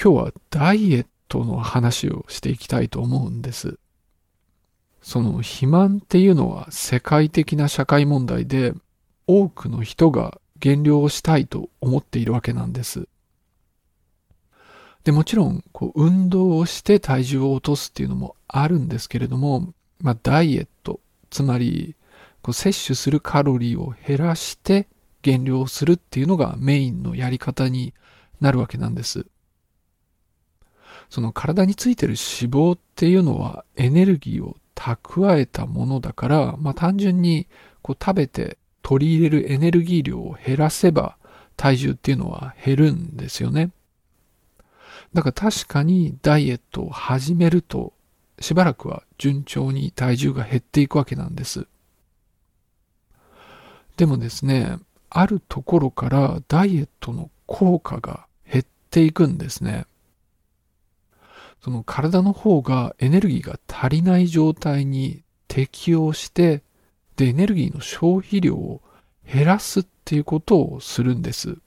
今日はダイエットの話をしていきたいと思うんです。その肥満っていうのは世界的な社会問題で多くの人が減量をしたいと思っているわけなんです。で、もちろん、こう、運動をして体重を落とすっていうのもあるんですけれども、まあ、ダイエット、つまり、こう、摂取するカロリーを減らして減量するっていうのがメインのやり方になるわけなんです。その体についてる脂肪っていうのはエネルギーを蓄えたものだから、まあ単純にこう食べて取り入れるエネルギー量を減らせば体重っていうのは減るんですよね。だから確かにダイエットを始めるとしばらくは順調に体重が減っていくわけなんです。でもですね、あるところからダイエットの効果が減っていくんですね。その体の方がエネルギーが足りない状態に適応して、で、エネルギーの消費量を減らすっていうことをするんです。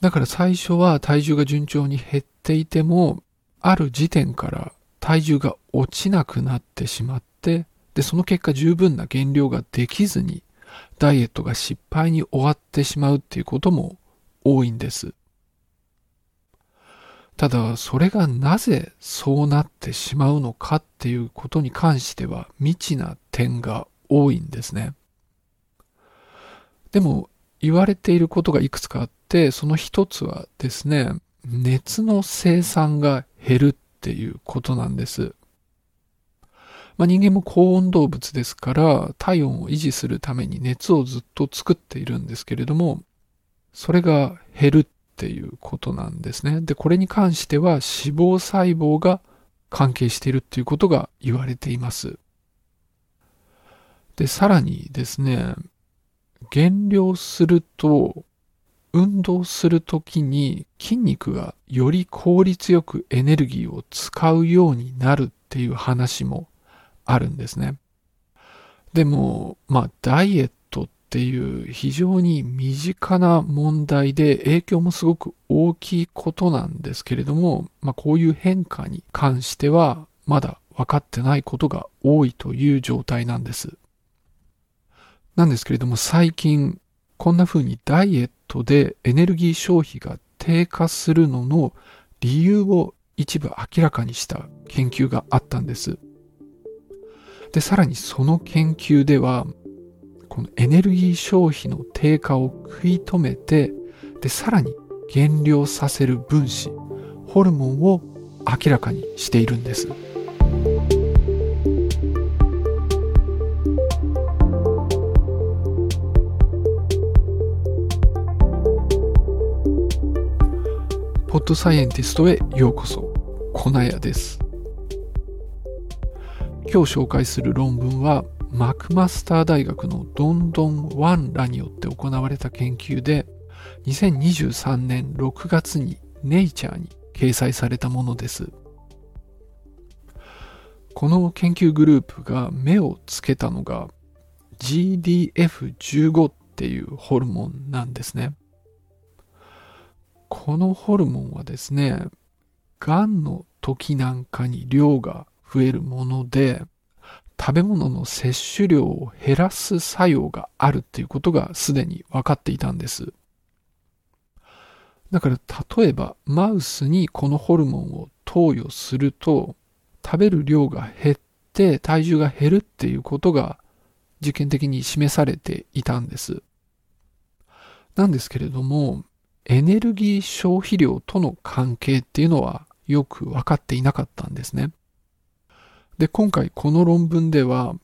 だから最初は体重が順調に減っていても、ある時点から体重が落ちなくなってしまって、で、その結果十分な減量ができずに、ダイエットが失敗に終わってしまうっていうことも多いんです。ただ、それがなぜそうなってしまうのかっていうことに関しては未知な点が多いんですね。でも、言われていることがいくつかあって、その一つはですね、熱の生産が減るっていうことなんです。まあ、人間も高温動物ですから、体温を維持するために熱をずっと作っているんですけれども、それが減るていうことなんですね。で、これに関しては脂肪細胞が関係しているっていうことが言われています。で、さらにですね、減量すると、運動するときに筋肉がより効率よくエネルギーを使うようになるっていう話もあるんですね。でも、まあ、ダイエッっていう非常に身近な問題で影響もすごく大きいことなんですけれども、まあ、こういう変化に関してはまだ分かってないことが多いという状態なんです。なんですけれども最近こんな風にダイエットでエネルギー消費が低下するのの理由を一部明らかにした研究があったんです。で、さらにその研究ではこのエネルギー消費の低下を食い止めて、で、さらに減量させる分子、ホルモンを明らかにしているんです。ポッドサイエンティストへようこそ、粉屋です。今日紹介する論文はマクマスター大学のドンドン・ワンらによって行われた研究で、2023年6月にネイチャーに掲載されたものです。この研究グループが目をつけたのが GDF15 っていうホルモンなんですね。このホルモンはですね、癌の時なんかに量が増えるもので、食べ物の摂取量を減らす作用があるっていうことがすでに分かっていたんです。だから例えばマウスにこのホルモンを投与すると食べる量が減って体重が減るっていうことが実験的に示されていたんです。なんですけれどもエネルギー消費量との関係っていうのはよく分かっていなかったんですね。で、今回この論文では、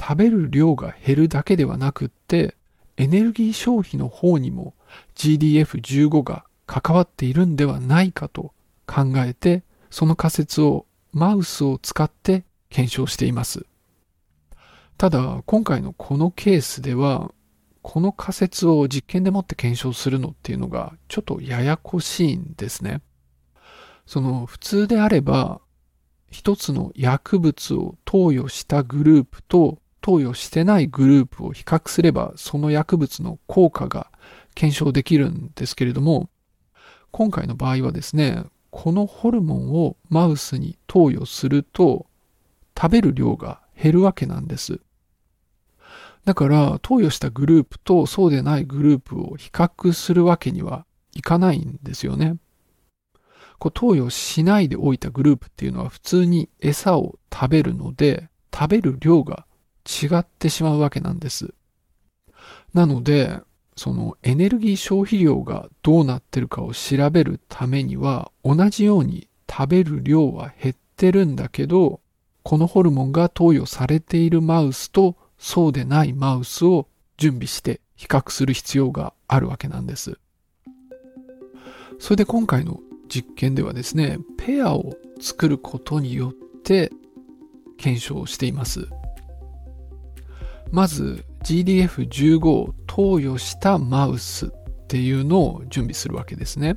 食べる量が減るだけではなくって、エネルギー消費の方にも GDF15 が関わっているんではないかと考えて、その仮説をマウスを使って検証しています。ただ、今回のこのケースでは、この仮説を実験でもって検証するのっていうのがちょっとややこしいんですね。その普通であれば一つの薬物を投与したグループと投与してないグループを比較すればその薬物の効果が検証できるんですけれども今回の場合はですね、このホルモンをマウスに投与すると食べる量が減るわけなんです。だから投与したグループとそうでないグループを比較するわけにはいかないんですよね。こう投与しないでおいたグループっていうのは普通に餌を食べるので食べる量が違ってしまうわけなんです。なので、そのエネルギー消費量がどうなってるかを調べるためには同じように食べる量は減ってるんだけどこのホルモンが投与されているマウスとそうでないマウスを準備して比較する必要があるわけなんです。それで今回の実験ではですね、ペアを作ることによって検証しています。まず GDF15 を投与したマウスっていうのを準備するわけですね。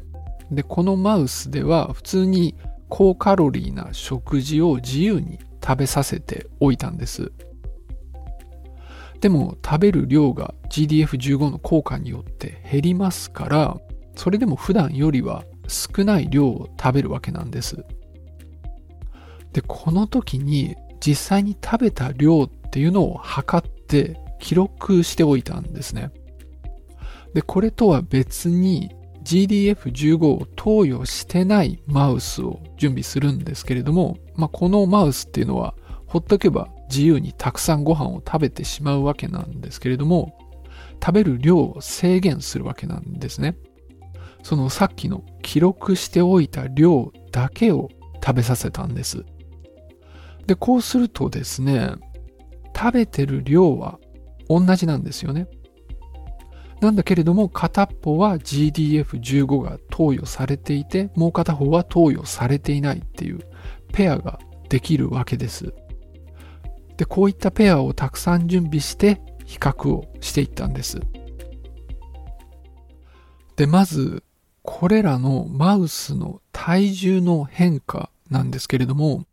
で、このマウスでは普通に高カロリーな食事を自由に食べさせておいたんです。でも食べる量が GDF15 の効果によって減りますから、それでも普段よりは少ない量を食べるわけなんです。で、この時に実際に食べた量っていうのを測って記録しておいたんですね。で、これとは別に GDF15 を投与してないマウスを準備するんですけれども、まあ、このマウスっていうのはほっとけば自由にたくさんご飯を食べてしまうわけなんですけれども、食べる量を制限するわけなんですね。そのさっきの記録しておいた量だけを食べさせたんです。で、こうするとですね、食べてる量は同じなんですよね。なんだけれども片っぽは GDF15 が投与されていてもう片方は投与されていないっていうペアができるわけです。で、こういったペアをたくさん準備して比較をしていったんです。で、まずこれらのマウスの体重の変化なんですけれども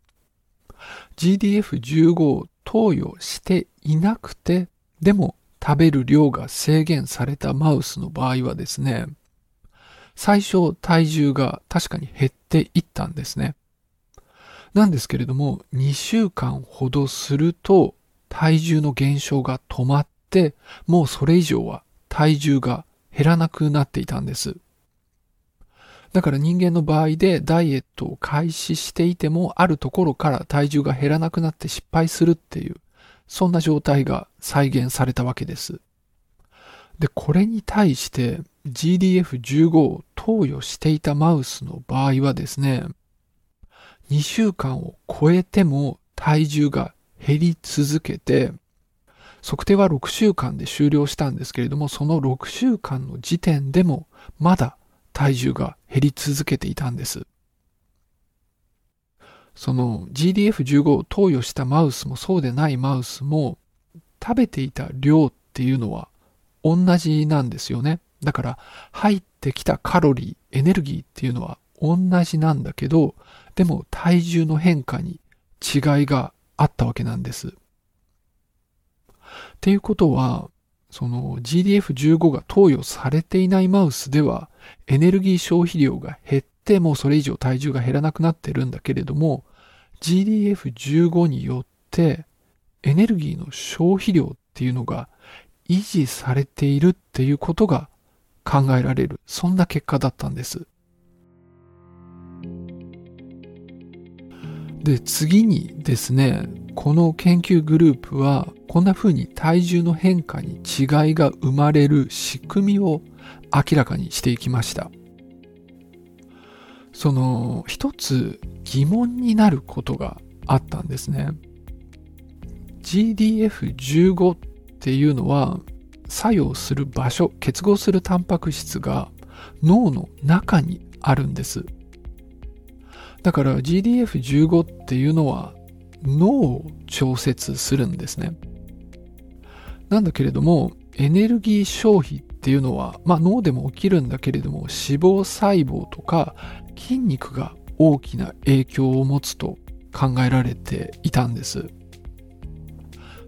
GDF15 を投与していなくてでも食べる量が制限されたマウスの場合はですね、最初体重が確かに減っていったんですね。なんですけれども、2週間ほどすると体重の減少が止まって、もうそれ以上は体重が減らなくなっていたんです。だから人間の場合でダイエットを開始していてもあるところから体重が減らなくなって失敗するっていうそんな状態が再現されたわけです。で、これに対して GDF15 を投与していたマウスの場合はですね、2週間を超えても体重が減り続けて、測定は6週間で終了したんですけれども、その6週間の時点でもまだ体重が減り続けていたんです。その GDF15 を投与したマウスもそうでないマウスも食べていた量っていうのは同じなんですよね。だから入ってきたカロリー、エネルギーっていうのは同じなんだけど、でも体重の変化に違いがあったわけなんです。っていうことは、その GDF15 が投与されていないマウスではエネルギー消費量が減ってもうそれ以上体重が減らなくなってるんだけれども GDF15 によってエネルギーの消費量っていうのが維持されているっていうことが考えられる。そんな結果だったんです。で次にですねこの研究グループはこんな風に体重の変化に違いが生まれる仕組みを明らかにしていきましたその一つ疑問になることがあったんですね。GDF15 っていうのは作用する場所、結合するタンパク質が脳の中にあるんです。だから GDF15 っていうのは脳を調節するんですね。なんだけれどもエネルギー消費っていうのは、まあ、脳でも起きるんだけれども脂肪細胞とか筋肉が大きな影響を持つと考えられていたんです。っ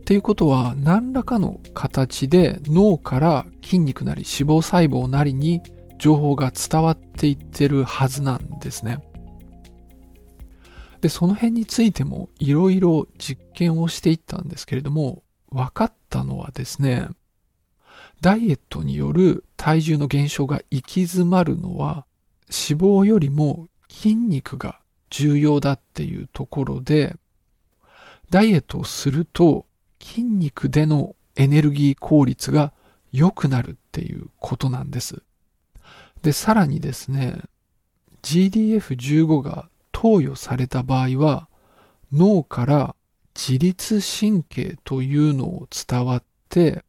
ていうことは何らかの形で脳から筋肉なり脂肪細胞なりに情報が伝わっていってるはずなんですね。で、その辺についてもいろいろ実験をしていったんですけれども、分かったのはですね、ダイエットによる体重の減少が行き詰まるのは脂肪よりも筋肉が重要だっていうところで、ダイエットをすると筋肉でのエネルギー効率が良くなるっていうことなんです。で、さらにですね、GDF15 が投与された場合は、脳から自律神経というのを伝わって、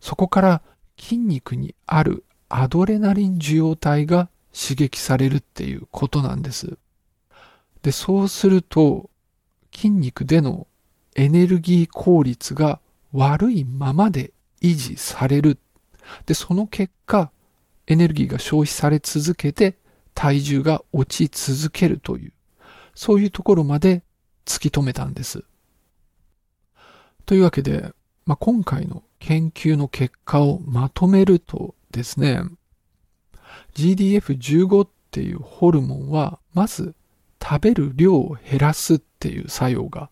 そこから筋肉にあるアドレナリン受容体が刺激されるっていうことなんです。で、そうすると、筋肉でのエネルギー効率が悪いままで維持される。で、その結果、エネルギーが消費され続けて体重が落ち続けるという、そういうところまで突き止めたんです。というわけで、まあ、今回の研究の結果をまとめるとですね、GDF15 っていうホルモンは、まず食べる量を減らすっていう作用が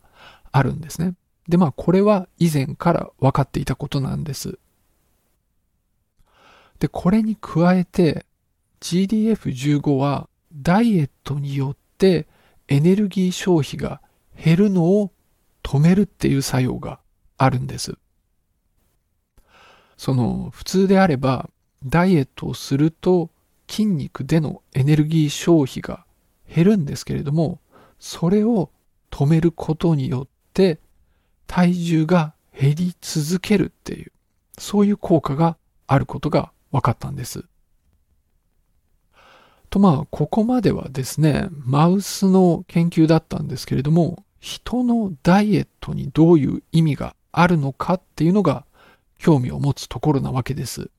あるんですね。で、まあこれは以前から分かっていたことなんです。で、これに加えて GDF15 はダイエットによってエネルギー消費が減るのを止めるっていう作用があるんです。その普通であればダイエットをすると筋肉でのエネルギー消費が減るんですけれどもそれを止めることによって体重が減り続けるっていうそういう効果があることが分かったんです。とまあここまではですねマウスの研究だったんですけれども人のダイエットにどういう意味があるのかっていうのが興味を持つところなわけです。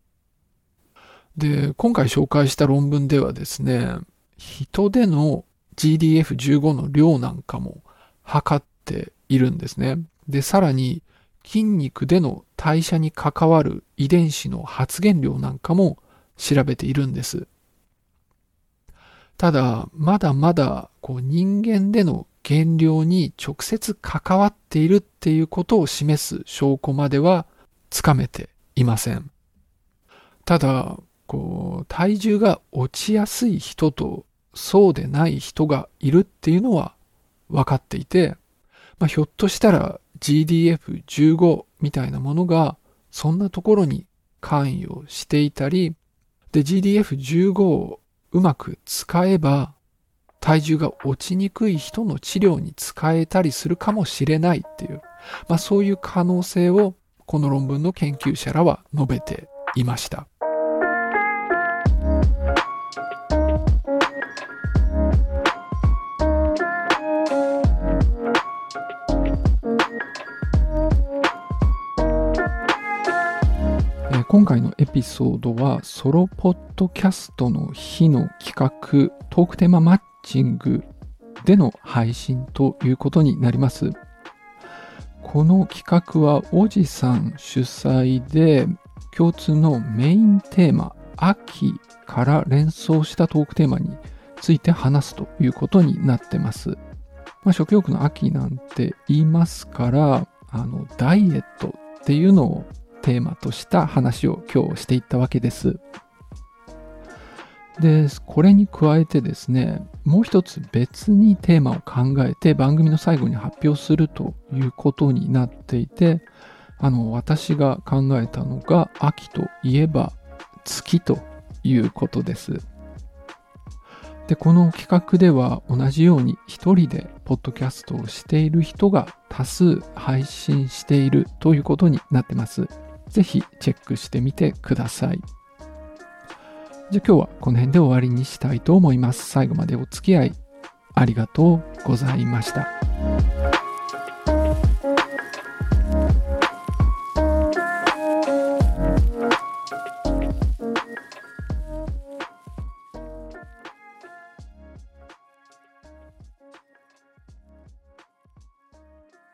で、今回紹介した論文ではですね、人での GDF15 の量なんかも測っているんですね。で、さらに筋肉での代謝に関わる遺伝子の発現量なんかも調べているんです。ただ、まだまだこう人間での減量に直接関わっているっていうことを示す証拠まではつかめていません。ただ、こう、体重が落ちやすい人とそうでない人がいるっていうのは分かっていて、まあ、ひょっとしたら GDF15 みたいなものがそんなところに関与していたり、で、GDF15 をうまく使えば体重が落ちにくい人の治療に使えたりするかもしれないっていう、まあそういう可能性をこの論文の研究者らは述べていました。今回のエピソードはソロポッドキャストの日の企画トークテーママッチングでの配信ということになります。この企画はおじさん主催で共通のメインテーマ秋から連想したトークテーマについて話すということになってます。まあ、食欲の秋なんて言いますから、あの、ダイエットっていうのをテーマとした話を今日していったわけです。で、これに加えてですね、もう一つ別にテーマを考えて番組の最後に発表するということになっていて、あの、私が考えたのが秋といえば月ということです。で、この企画では同じように一人でポッドキャストをしている人が多数配信しているということになってます。ぜひチェックしてみてください。じゃあ今日はこの辺で終わりにしたいと思います。最後までお付き合いありがとうございました。